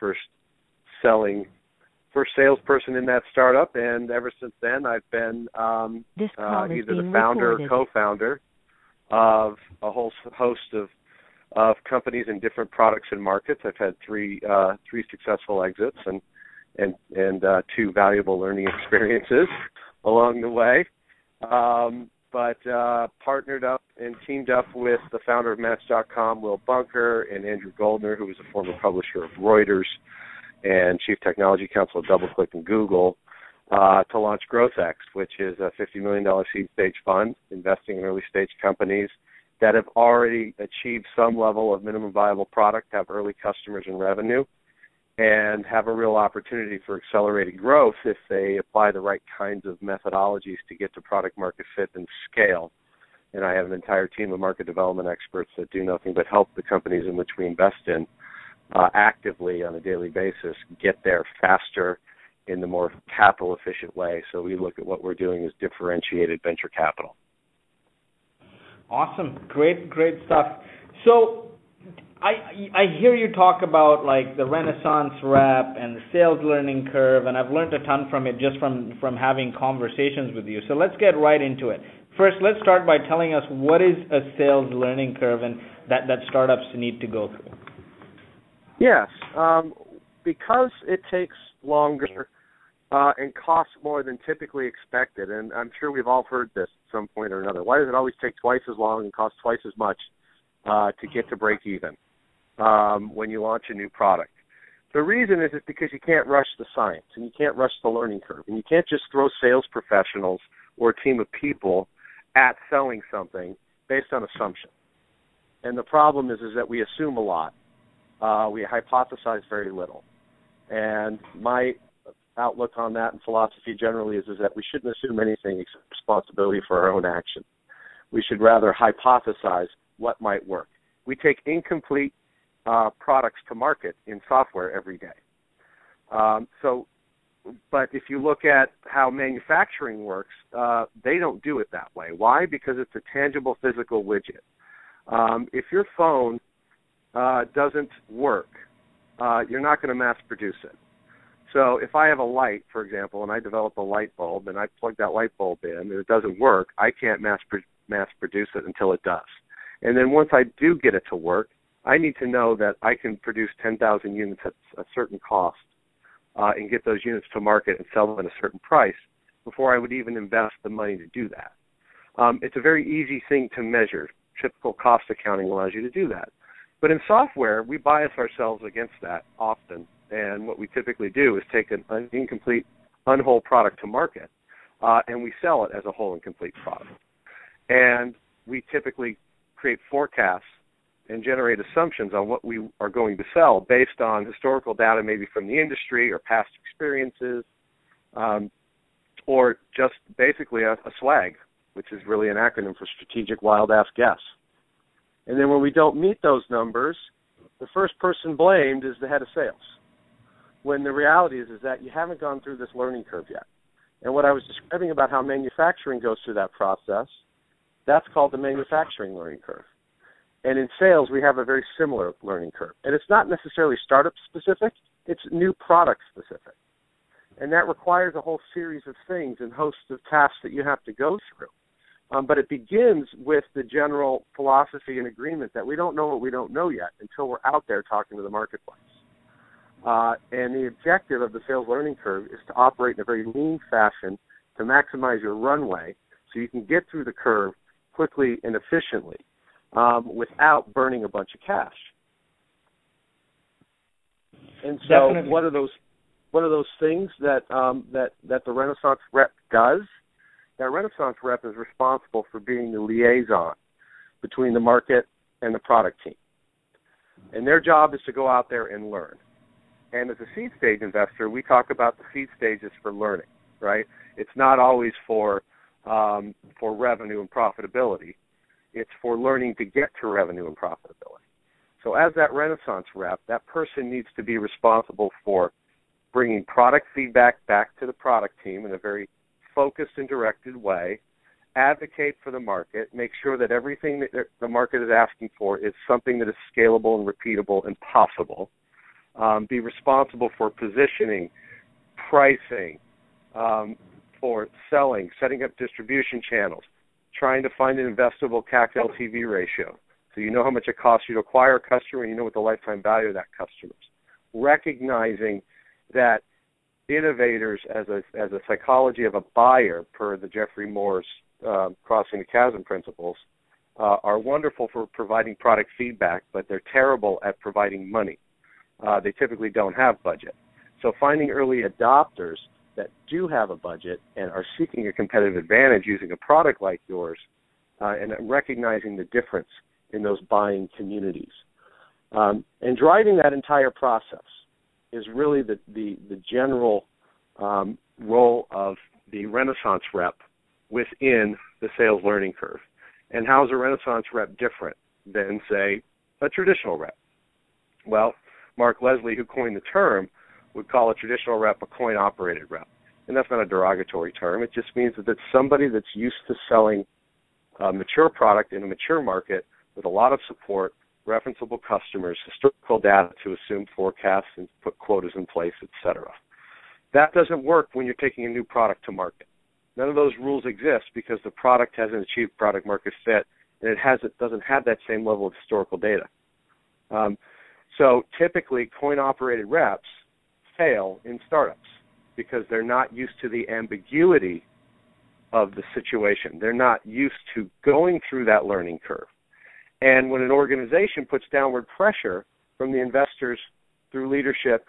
first selling first salesperson in that startup, and ever since then, I've been um, uh, either the founder recorded. or co-founder of a whole host of of companies in different products and markets. I've had three uh, three successful exits and and and uh, two valuable learning experiences along the way. Um, but uh, partnered up and teamed up with the founder of Match.com, Will Bunker, and Andrew Goldner, who was a former publisher of Reuters and chief technology counsel at DoubleClick and Google, uh, to launch GrowthX, which is a $50 million seed stage fund investing in early stage companies that have already achieved some level of minimum viable product, have early customers and revenue, and have a real opportunity for accelerated growth if they apply the right kinds of methodologies to get to product market fit and scale. And I have an entire team of market development experts that do nothing but help the companies in which we invest in uh, actively on a daily basis get there faster in the more capital efficient way. So we look at what we're doing as differentiated venture capital. Awesome. Great, great stuff. So I I hear you talk about like the Renaissance rep and the sales learning curve, and I've learned a ton from it just from from having conversations with you. So let's get right into it. First, let's start by telling us what is a sales learning curve and that that startups need to go through. Yes, um, because it takes longer uh, and costs more than typically expected, and I'm sure we've all heard this at some point or another. Why does it always take twice as long and cost twice as much uh, to get to break even um, when you launch a new product? The reason is, is because you can't rush the science and you can't rush the learning curve, and you can't just throw sales professionals or a team of people at selling something based on assumption. And the problem is, is that we assume a lot uh, we hypothesize very little. And my outlook on that and philosophy generally is, is that we shouldn't assume anything except responsibility for our own action. We should rather hypothesize what might work. We take incomplete uh, products to market in software every day. Um, so, but if you look at how manufacturing works, uh, they don't do it that way. Why? Because it's a tangible physical widget. Um, if your phone uh, doesn't work, uh, you're not going to mass produce it. So if I have a light, for example, and I develop a light bulb and I plug that light bulb in and it doesn't work, I can't mass pro- mass produce it until it does. And then once I do get it to work, I need to know that I can produce 10,000 units at a certain cost uh, and get those units to market and sell them at a certain price before I would even invest the money to do that. Um, it's a very easy thing to measure. Typical cost accounting allows you to do that. But in software, we bias ourselves against that often. And what we typically do is take an, incomplete, unwhole product to market, uh, and we sell it as a whole and complete product. And we typically create forecasts and generate assumptions on what we are going to sell based on historical data, maybe from the industry or past experiences, um, or just basically a, a swag, which is really an acronym for strategic wild ass guess. And then when we don't meet those numbers, the first person blamed is the head of sales. When the reality is is that you haven't gone through this learning curve yet. And what I was describing about how manufacturing goes through that process, that's called the manufacturing learning curve. And in sales, we have a very similar learning curve. And it's not necessarily startup specific, it's new product specific. And that requires a whole series of things and hosts of tasks that you have to go through. Um, but it begins with the general philosophy and agreement that we don't know what we don't know yet until we're out there talking to the marketplace. Uh, and the objective of the sales learning curve is to operate in a very lean fashion to maximize your runway so you can get through the curve quickly and efficiently um, without burning a bunch of cash. And so, Definitely. what are those? What are those things that um, that that the Renaissance rep does? That Renaissance rep is responsible for being the liaison between the market and the product team. And their job is to go out there and learn. And as a seed stage investor, we talk about the seed stages for learning, right? It's not always for um, for revenue and profitability. It's for learning to get to revenue and profitability. So as that Renaissance rep, that person needs to be responsible for bringing product feedback back to the product team in a very focused and directed way, advocate for the market, make sure that everything that the market is asking for is something that is scalable and repeatable and possible, um, be responsible for positioning, pricing, um, for selling, setting up distribution channels, trying to find an investable CAC LTV ratio. So you know how much it costs you to acquire a customer, and you know what the lifetime value of that customer is. Recognizing that innovators, as a as a psychology of a buyer, per the Geoffrey Moore's uh, crossing the chasm principles, uh, are wonderful for providing product feedback, but they're terrible at providing money. Uh, they typically don't have budget. So finding early adopters that do have a budget and are seeking a competitive advantage using a product like yours, uh, and recognizing the difference in those buying communities, um, and driving that entire process is really the the, the general um, role of the Renaissance rep within the sales learning curve. And how is a Renaissance rep different than, say, a traditional rep? Well, Mark Leslie, who coined the term, would call a traditional rep a coin operated rep. And that's not a derogatory term. It just means that it's somebody that's used to selling a mature product in a mature market with a lot of support, referenceable customers, historical data to assume forecasts and put quotas in place, etc. That doesn't work when you're taking a new product to market. None of those rules exist because the product hasn't achieved product market fit and it has it doesn't have that same level of historical data. Um, so typically, coin operated reps fail in startups because they're not used to the ambiguity of the situation. They're not used to going through that learning curve. And when an organization puts downward pressure from the investors through leadership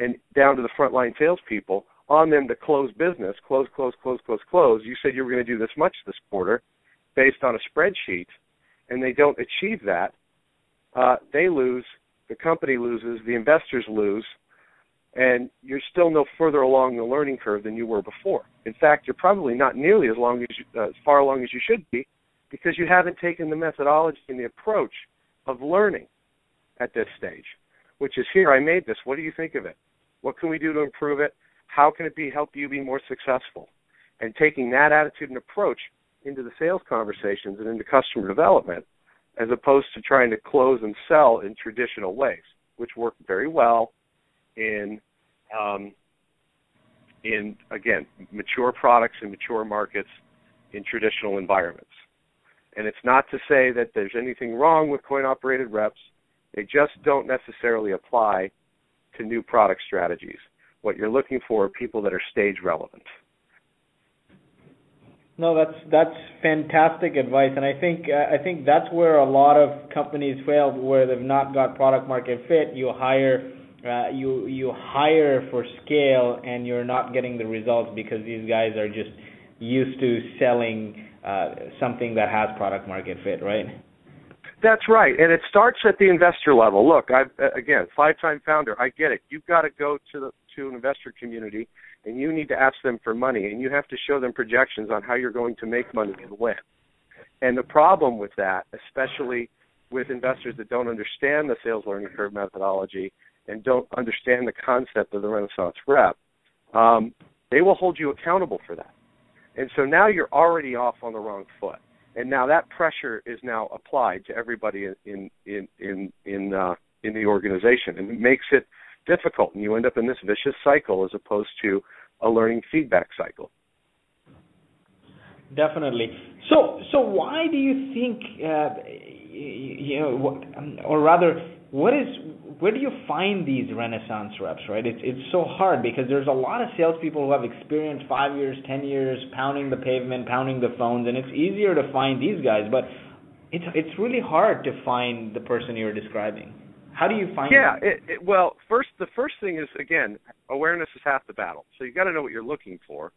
and down to the frontline salespeople on them to close business, close, close, close, close, close. You said you were going to do this much this quarter based on a spreadsheet, and they don't achieve that. Uh, they lose, the company loses, the investors lose, and you're still no further along the learning curve than you were before. In fact, you're probably not nearly as long as you, uh, as far along as you should be because you haven't taken the methodology and the approach of learning at this stage, which is here. I made this. What do you think of it? What can we do to improve it? How can it be help you be more successful? And taking that attitude and approach into the sales conversations and into customer development, as opposed to trying to close and sell in traditional ways, which work very well in um, in again mature products and mature markets in traditional environments. And it's not to say that there's anything wrong with coin operated reps. They just don't necessarily apply to new product strategies. What you're looking for are people that are stage relevant. No, that's that's fantastic advice, and I think uh, I think that's where a lot of companies fail, where they've not got product market fit. You hire uh, you you hire for scale, and you're not getting the results because these guys are just used to selling uh, something that has product market fit, right? That's right, and it starts at the investor level. Look, I again, five-time founder. I get it. You've got to go to the to an investor community, and you need to ask them for money, and you have to show them projections on how you're going to make money and when. And the problem with that, especially with investors that don't understand the sales learning curve methodology and don't understand the concept of the Renaissance rep, um, they will hold you accountable for that. And so now you're already off on the wrong foot and now that pressure is now applied to everybody in in in in uh, in the organization, and it makes it difficult, and you end up in this vicious cycle as opposed to a learning feedback cycle. Definitely. So so why do you think uh, you know, or rather, what is where do you find these renaissance reps right? It's it's so hard because there's a lot of salespeople who have experienced five years ten years pounding the pavement pounding the phones and it's easier to find these guys but it's it's really hard to find the person you're describing. How do you find yeah it, it, well first the first thing is again awareness is half the battle. So you've got to know what you're looking for.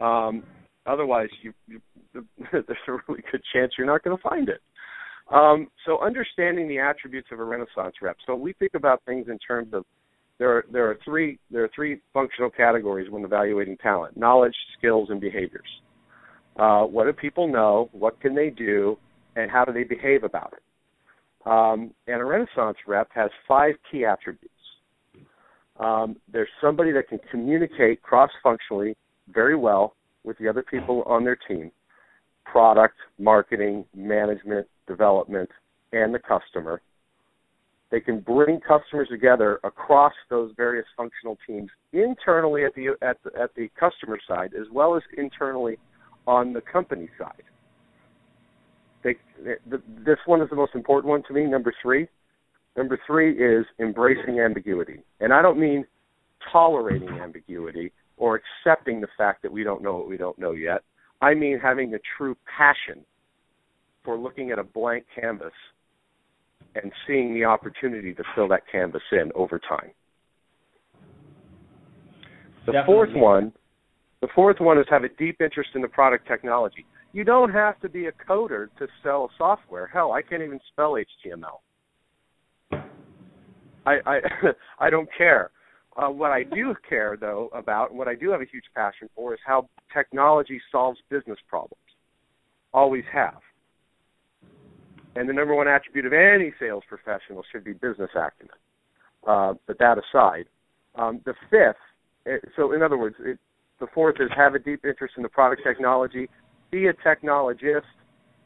Um otherwise you, you there's a really good chance you're not going to find it um, so understanding the attributes of a Renaissance rep. So we think about things in terms of there are there are three there are three functional categories when evaluating talent: knowledge, skills, and behaviors. Uh, what do people know? What can they do? And how do they behave about it? Um, and a Renaissance rep has five key attributes. Um, there's somebody that can communicate cross-functionally very well with the other people on their team product, marketing, management, development, and the customer. They can bring customers together across those various functional teams internally at the at the, at the customer side as well as internally on the company side. They, the, this one is the most important one to me. Number three. Number three is embracing ambiguity, and I don't mean tolerating ambiguity or accepting the fact that we don't know what we don't know yet. I mean having a true passion for looking at a blank canvas and seeing the opportunity to fill that canvas in over time. The Definitely. fourth one, the fourth one is have a deep interest in the product technology. You don't have to be a coder to sell software. Hell, I can't even spell HTML. I I I don't care. Uh, what I do care though about, and what I do have a huge passion for, is how technology solves business problems. Always have. And the number one attribute of any sales professional should be business acumen. Uh, but that aside, um, the fifth. eh, So in other words, it, the fourth is have a deep interest in the product technology. Be a technologist.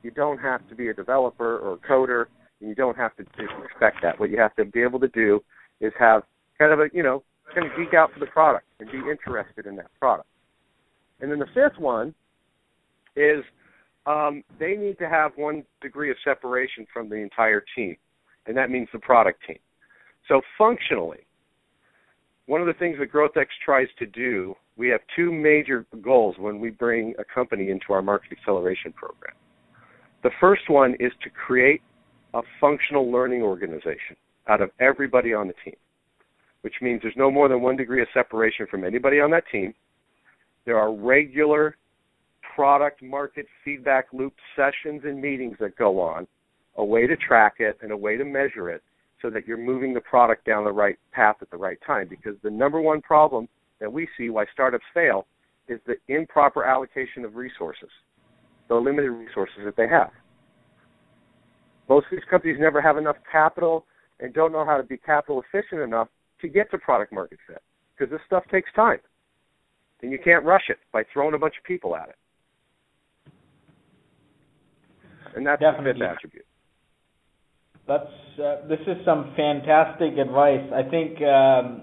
You don't have to be a developer or a coder, and you don't have to expect that. What you have to be able to do is have kind of a you know kind of geek out for the product and be interested in that product. And then the fifth one is um, they need to have one degree of separation from the entire team, and that means the product team. So functionally, one of the things that GrowthX tries to do, we have two major goals when we bring a company into our market acceleration program. The first one is to create a functional learning organization out of everybody on the team, which means there's no more than one degree of separation from anybody on that team. There are regular product market feedback loop sessions and meetings that go on, a way to track it and a way to measure it so that you're moving the product down the right path at the right time. Because the number one problem that we see why startups fail is the improper allocation of resources, the limited resources that they have. Most of these companies never have enough capital and don't know how to be capital efficient enough to get to product market fit because this stuff takes time. And you can't rush it by throwing a bunch of people at it. And that's Definitely. the fifth attribute. That's uh, this is some fantastic advice. I think um,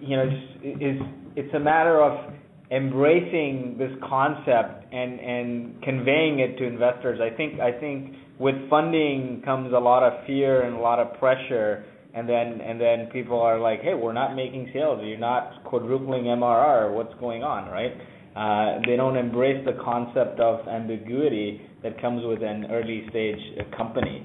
you know is it's a matter of embracing this concept and and conveying it to investors. I think I think with funding comes a lot of fear and a lot of pressure, and then and then people are like, hey, we're not making sales. You're not quadrupling MRR. What's going on, right? Uh, they don't embrace the concept of ambiguity that comes with an early stage uh, company.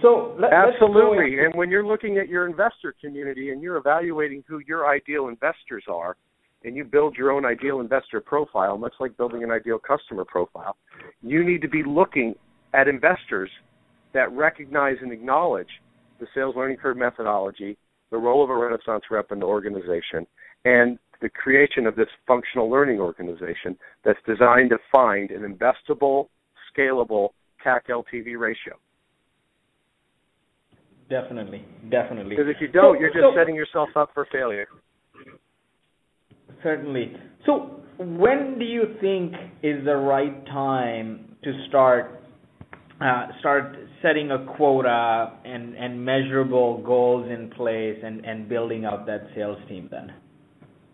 So let, Absolutely. And when you're looking at your investor community and you're evaluating who your ideal investors are, and you build your own ideal investor profile, much like building an ideal customer profile, you need to be looking at investors that recognize and acknowledge the sales learning curve methodology, the role of a Renaissance rep in the organization, and the creation of this functional learning organization that's designed to find an investable, scalable CAC LTV ratio. Definitely, definitely. Because if you don't, So- you're just so- setting yourself up for failure. Certainly. So, when do you think is the right time to start uh, start setting a quota and, and measurable goals in place and, and building out that sales team then?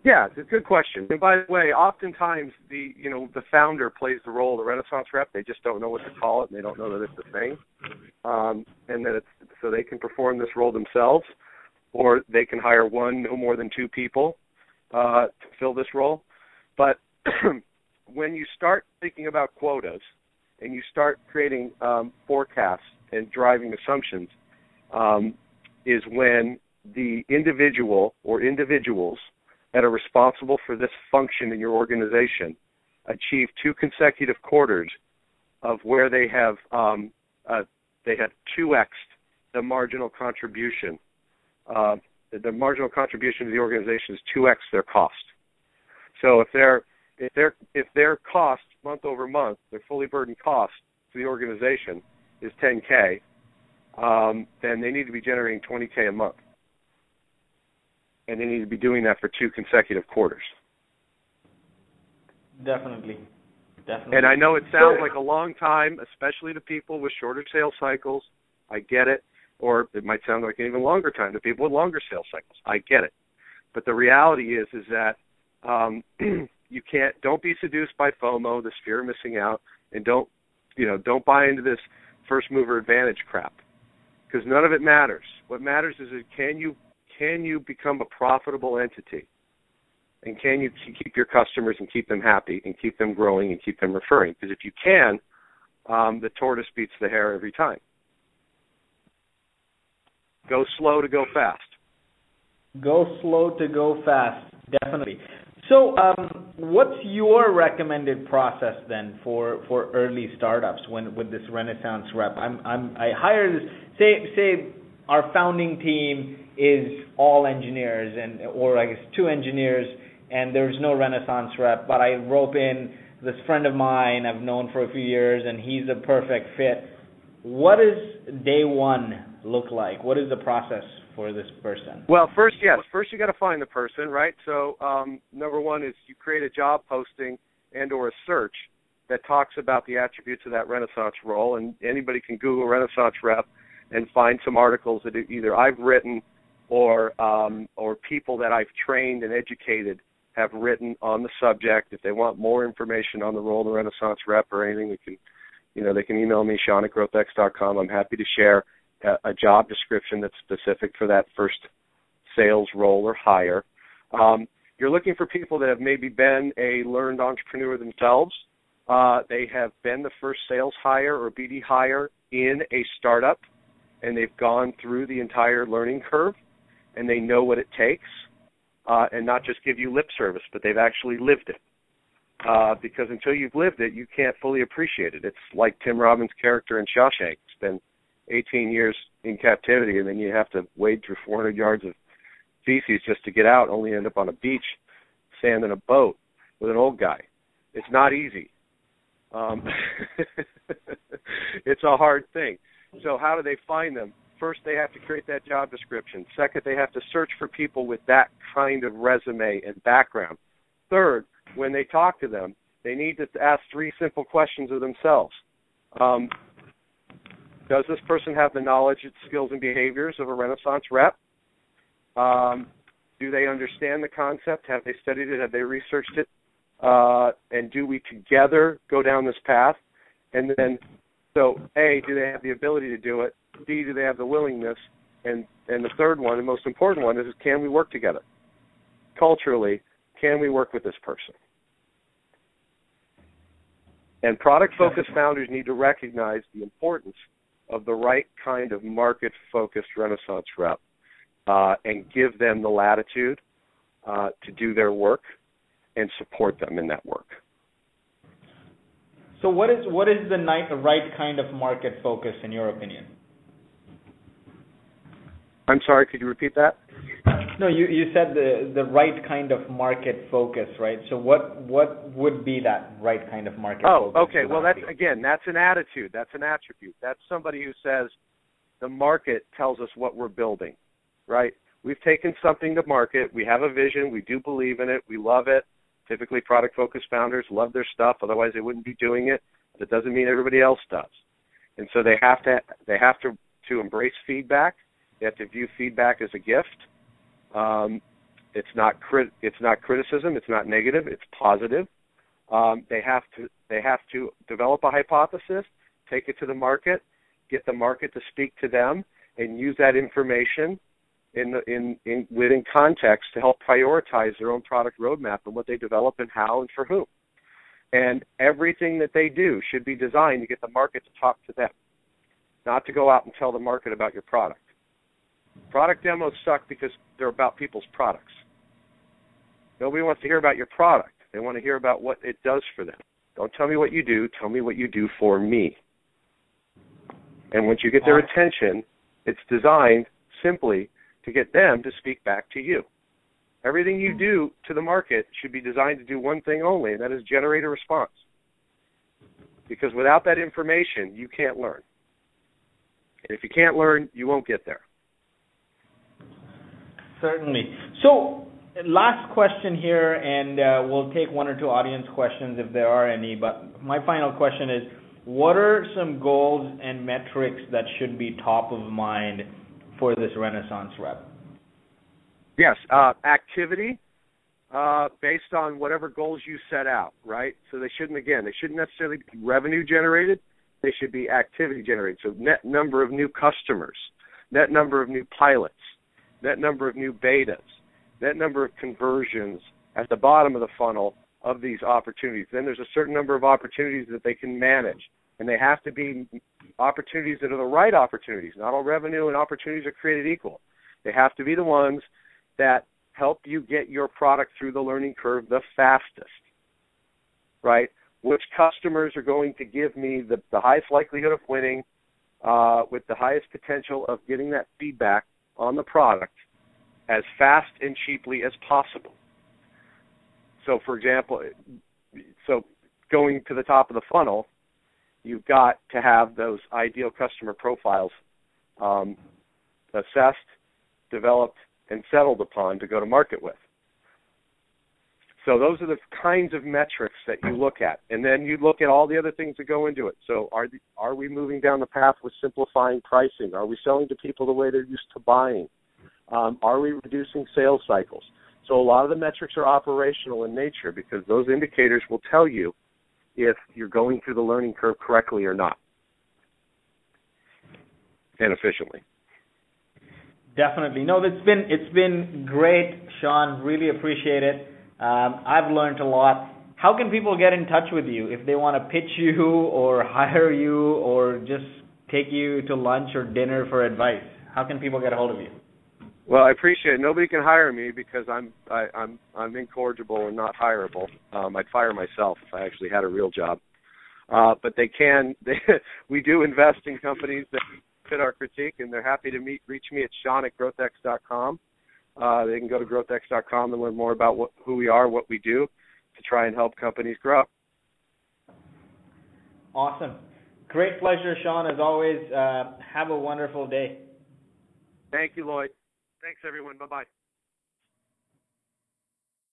Yeah, it's a good question. And by the way, oftentimes the you know the founder plays the role of the Renaissance rep. They just don't know what to call it, and they don't know that it's a thing, um, and that it's so they can perform this role themselves, or they can hire one, no more than two people uh, to fill this role. But when you start thinking about quotas and you start creating um, forecasts and driving assumptions, um, is when the individual or individuals that are responsible for this function in your organization achieve two consecutive quarters of where they have um, uh, they have two x the marginal contribution. Uh, the, the marginal contribution to the organization is two x their cost. So if their if their if their cost month over month, their fully burdened cost to the organization is 10k, um, then they need to be generating 20k a month and they need to be doing that for two consecutive quarters. Definitely. Definitely. And I know it sounds like a long time, especially to people with shorter sales cycles. I get it. or it might sound like an even longer time to people with longer sales cycles. I get it, but the reality is is that um, you can't. Don't be seduced by FOMO, this fear of missing out, and don't you know don't buy into this first mover advantage crap because none of it matters. What matters is that can you can you become a profitable entity, and can you keep your customers and keep them happy and keep them growing and keep them referring? Because if you can, um, the tortoise beats the hare every time. Go slow to go fast. Go slow to go fast, definitely. So, um, what's your recommended process then for, for early startups when with this Renaissance rep? I'm I'm I hire this say say our founding team is all engineers and or I guess two engineers and there's no Renaissance rep, but I rope in this friend of mine I've known for a few years and he's a perfect fit. What does day one look like? What is the process for this person? Well, first, yes, first you got to find the person, right? So, um, number one is you create a job posting and or a search that talks about the attributes of that Renaissance role, and anybody can Google Renaissance rep and find some articles that either I've written or um, or people that I've trained and educated have written on the subject. If they want more information on the role of the Renaissance rep or anything, they can, you know, they can email me Sean at growthx.com. I'm happy to share a, a job description that's specific for that first sales role or hire. Um, you're looking for people that have maybe been a learned entrepreneur themselves. Uh, they have been the first sales hire or BD hire in a startup, and they've gone through the entire learning curve, and they know what it takes, uh, and not just give you lip service, but they've actually lived it. Uh, because until you've lived it, you can't fully appreciate it. It's like Tim Robbins' character in Shawshank. It's been 18 years in captivity, and then you have to wade through 400 yards of feces just to get out, only end up on a beach, sand in a boat with an old guy. It's not easy. Um, it's a hard thing. So how do they find them? First, they have to create that job description. Second, they have to search for people with that kind of resume and background. Third, when they talk to them, they need to ask three simple questions of themselves. Um, does this person have the knowledge, skills, and behaviors of a Renaissance rep? Um, do they understand the concept? Have they studied it? Have they researched it? Uh, and do we together go down this path? And then, so A, do they have the ability to do it? B, do they have the willingness? And and the third one, the most important one, is can we work together? Culturally, can we work with this person? And product focused founders need to recognize the importance of the right kind of market focused Renaissance rep uh, and give them the latitude uh, to do their work and support them in that work. So, what is what is the right kind of market focus in your opinion? I'm sorry, could you repeat that? No, you you said the the right kind of market focus, right? So what what would be that right kind of market oh, focus? okay. Well, that's again, that's an attitude. That's an attribute. That's somebody who says the market tells us what we're building, right? We've taken something to market. We have a vision. We do believe in it. We love it. Typically, product focused founders love their stuff. Otherwise, they wouldn't be doing it. That doesn't mean everybody else does. And so they have to they have to to embrace feedback. They have to view feedback as a gift um, it's not crit- it's not criticism. It's not negative. It's positive. Um, they have to they have to develop a hypothesis, take it to the market, get the market to speak to them, and use that information in the, in, in within context to help prioritize their own product roadmap and what they develop and how and for whom. And everything that they do should be designed to get the market to talk to them, not to go out and tell the market about your product. Product demos suck because they're about people's products. Nobody wants to hear about your product. They want to hear about what it does for them. Don't tell me what you do, tell me what you do for me. And once you get their attention, it's designed simply to get them to speak back to you. Everything you hmm. do to the market should be designed to do one thing only, and that is generate a response. Because without that information, you can't learn. And if you can't learn, you won't get there. Certainly. So, last question here, and uh, we'll take one or two audience questions if there are any. But my final question is what are some goals and metrics that should be top of mind for this Renaissance rep? Yes, uh, activity uh, based on whatever goals you set out, right? So they shouldn't, again, they shouldn't necessarily be revenue generated. They should be activity generated. So net number of new customers, net number of new pilots, net number of new betas, that number of conversions at the bottom of the funnel of these opportunities. Then there's a certain number of opportunities that they can manage. And they have to be opportunities that are the right opportunities. Not all revenue and opportunities are created equal. They have to be the ones that help you get your product through the learning curve the fastest. Right? Which customers are going to give me the, the highest likelihood of winning uh, with the highest potential of getting that feedback on the product as fast and cheaply as possible. So, for example, so going to the top of the funnel, you've got to have those ideal customer profiles um, assessed, developed, and settled upon to go to market with. So those are the kinds of metrics that you look at, and then you look at all the other things that go into it. So are the, are we moving down the path with simplifying pricing? Are we selling to people the way they're used to buying? Um, are we reducing sales cycles? So a lot of the metrics are operational in nature because those indicators will tell you if you're going through the learning curve correctly or not, and efficiently. Definitely. No, it's been it's been great, Sean. Really appreciate it. Um, I've learned a lot. How can people get in touch with you if they want to pitch you or hire you or just take you to lunch or dinner for advice? How can people get a hold of you? Well, I appreciate it. Nobody can hire me because I'm I, I'm I'm incorrigible and not hireable. Um, I'd fire myself if I actually had a real job. Uh, but they can. They, we do invest in companies that fit our critique, and they're happy to meet reach me at Sean at growthx.com. Uh, they can go to growthx.com and learn more about what, who we are, what we do, to try and help companies grow. Awesome. Great pleasure, Sean, as always. Uh, have a wonderful day. Thank you, Lloyd. Thanks, everyone. Bye bye.